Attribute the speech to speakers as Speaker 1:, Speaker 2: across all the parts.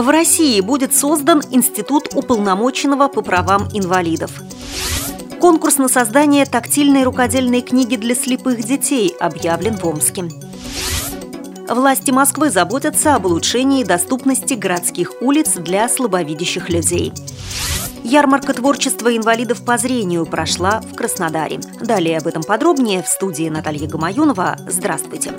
Speaker 1: В России будет создан Институт уполномоченного по правам инвалидов. Конкурс на создание тактильной рукодельной книги для слепых детей объявлен в Омске. Власти Москвы заботятся об улучшении доступности городских улиц для слабовидящих людей. Ярмарка творчества инвалидов по зрению прошла в Краснодаре. Далее об этом подробнее в студии Наталья Гамаюнова. Здравствуйте.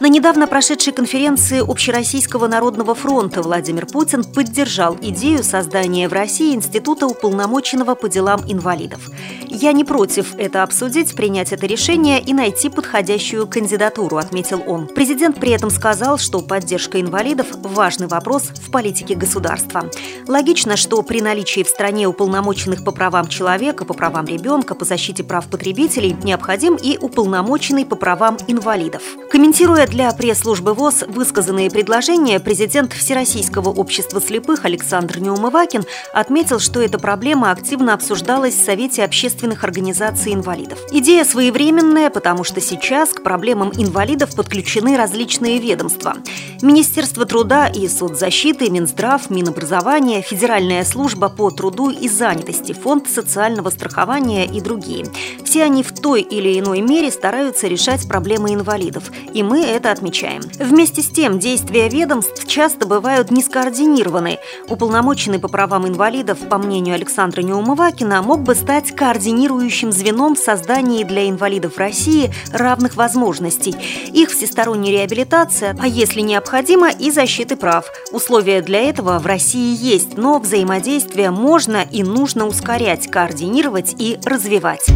Speaker 1: На недавно прошедшей конференции Общероссийского народного фронта Владимир Путин поддержал идею создания в России Института уполномоченного по делам инвалидов. «Я не против это обсудить, принять это решение и найти подходящую кандидатуру», отметил он. Президент при этом сказал, что поддержка инвалидов – важный вопрос в политике государства. Логично, что при наличии в стране уполномоченных по правам человека, по правам ребенка, по защите прав потребителей необходим и уполномоченный по правам инвалидов. Комментируя для пресс-службы ВОЗ высказанные предложения президент Всероссийского общества слепых Александр Неумывакин отметил, что эта проблема активно обсуждалась в Совете общественных организаций инвалидов. Идея своевременная, потому что сейчас к проблемам инвалидов подключены различные ведомства. Министерство труда и соцзащиты, Минздрав, Минобразование, Федеральная служба по труду и занятости, Фонд социального страхования и другие. Все они в той или иной мере стараются решать проблемы инвалидов, и мы это отмечаем. Вместе с тем, действия ведомств часто бывают не скоординированы. Уполномоченный по правам инвалидов, по мнению Александра Неумывакина, мог бы стать координирующим звеном в создании для инвалидов России равных возможностей, их всесторонней реабилитации, а если необходимо, и защиты прав. Условия для этого в России есть, но взаимодействие можно и нужно ускорять, координировать и развивать.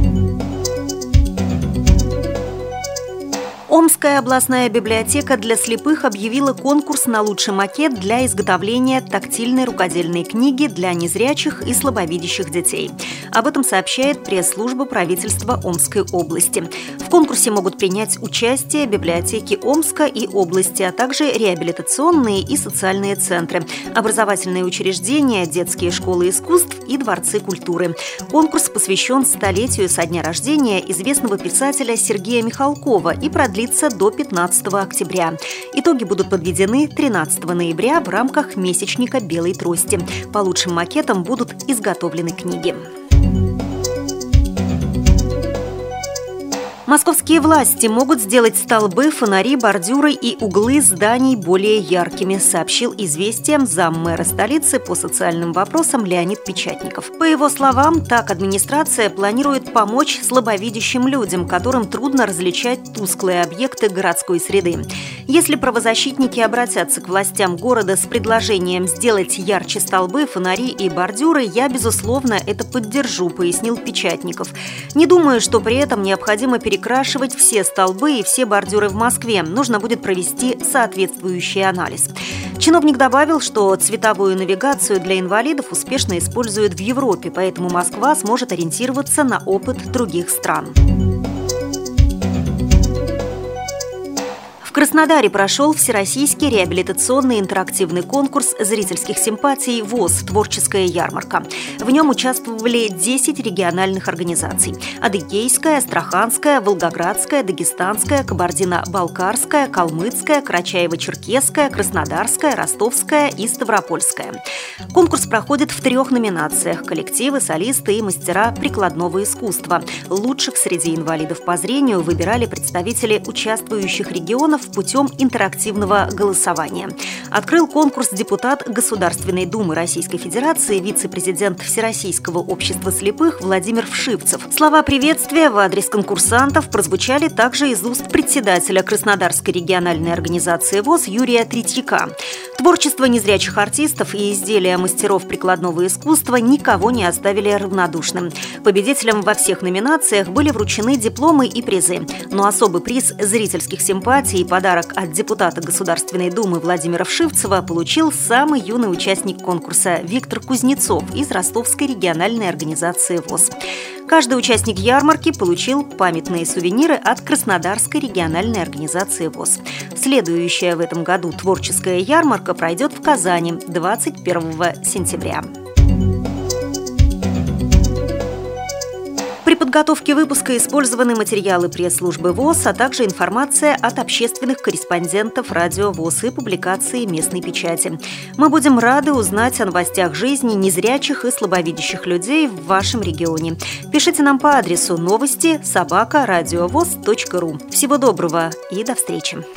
Speaker 1: Омская областная библиотека для слепых объявила конкурс на лучший макет для изготовления тактильной рукодельной книги для незрячих и слабовидящих детей. Об этом сообщает пресс-служба правительства Омской области. В конкурсе могут принять участие библиотеки Омска и области, а также реабилитационные и социальные центры, образовательные учреждения, детские школы искусств и дворцы культуры. Конкурс посвящен столетию со дня рождения известного писателя Сергея Михалкова и продлится длится до 15 октября. Итоги будут подведены 13 ноября в рамках месячника «Белой трости». По лучшим макетам будут изготовлены книги. Московские власти могут сделать столбы, фонари, бордюры и углы зданий более яркими, сообщил известиям заммэра столицы по социальным вопросам Леонид Печатников. По его словам, так администрация планирует помочь слабовидящим людям, которым трудно различать тусклые объекты городской среды. Если правозащитники обратятся к властям города с предложением сделать ярче столбы, фонари и бордюры, я, безусловно, это поддержу, пояснил Печатников. Не думаю, что при этом необходимо переключить перекрашивать все столбы и все бордюры в Москве. Нужно будет провести соответствующий анализ. Чиновник добавил, что цветовую навигацию для инвалидов успешно используют в Европе, поэтому Москва сможет ориентироваться на опыт других стран. Краснодаре прошел Всероссийский реабилитационный интерактивный конкурс зрительских симпатий ВОЗ «Творческая ярмарка». В нем участвовали 10 региональных организаций – Адыгейская, Астраханская, Волгоградская, Дагестанская, Кабардино-Балкарская, Калмыцкая, Карачаево-Черкесская, Краснодарская, Ростовская и Ставропольская. Конкурс проходит в трех номинациях – коллективы, солисты и мастера прикладного искусства. Лучших среди инвалидов по зрению выбирали представители участвующих регионов путем интерактивного голосования. Открыл конкурс депутат Государственной Думы Российской Федерации, вице-президент Всероссийского общества слепых Владимир Вшивцев. Слова приветствия в адрес конкурсантов прозвучали также из уст председателя Краснодарской региональной организации ВОЗ Юрия Третьяка. Творчество незрячих артистов и изделия мастеров прикладного искусства никого не оставили равнодушным. Победителям во всех номинациях были вручены дипломы и призы. Но особый приз зрительских симпатий подарок от депутата Государственной Думы Владимира Вшивцева получил самый юный участник конкурса Виктор Кузнецов из Ростовской региональной организации ВОЗ. Каждый участник ярмарки получил памятные сувениры от Краснодарской региональной организации ВОЗ. Следующая в этом году творческая ярмарка пройдет в Казани 21 сентября. При подготовке выпуска использованы материалы пресс-службы ВОЗ, а также информация от общественных корреспондентов радио ВОЗ и публикации местной печати. Мы будем рады узнать о новостях жизни незрячих и слабовидящих людей в вашем регионе. Пишите нам по адресу новости собака ру. Всего доброго и до встречи!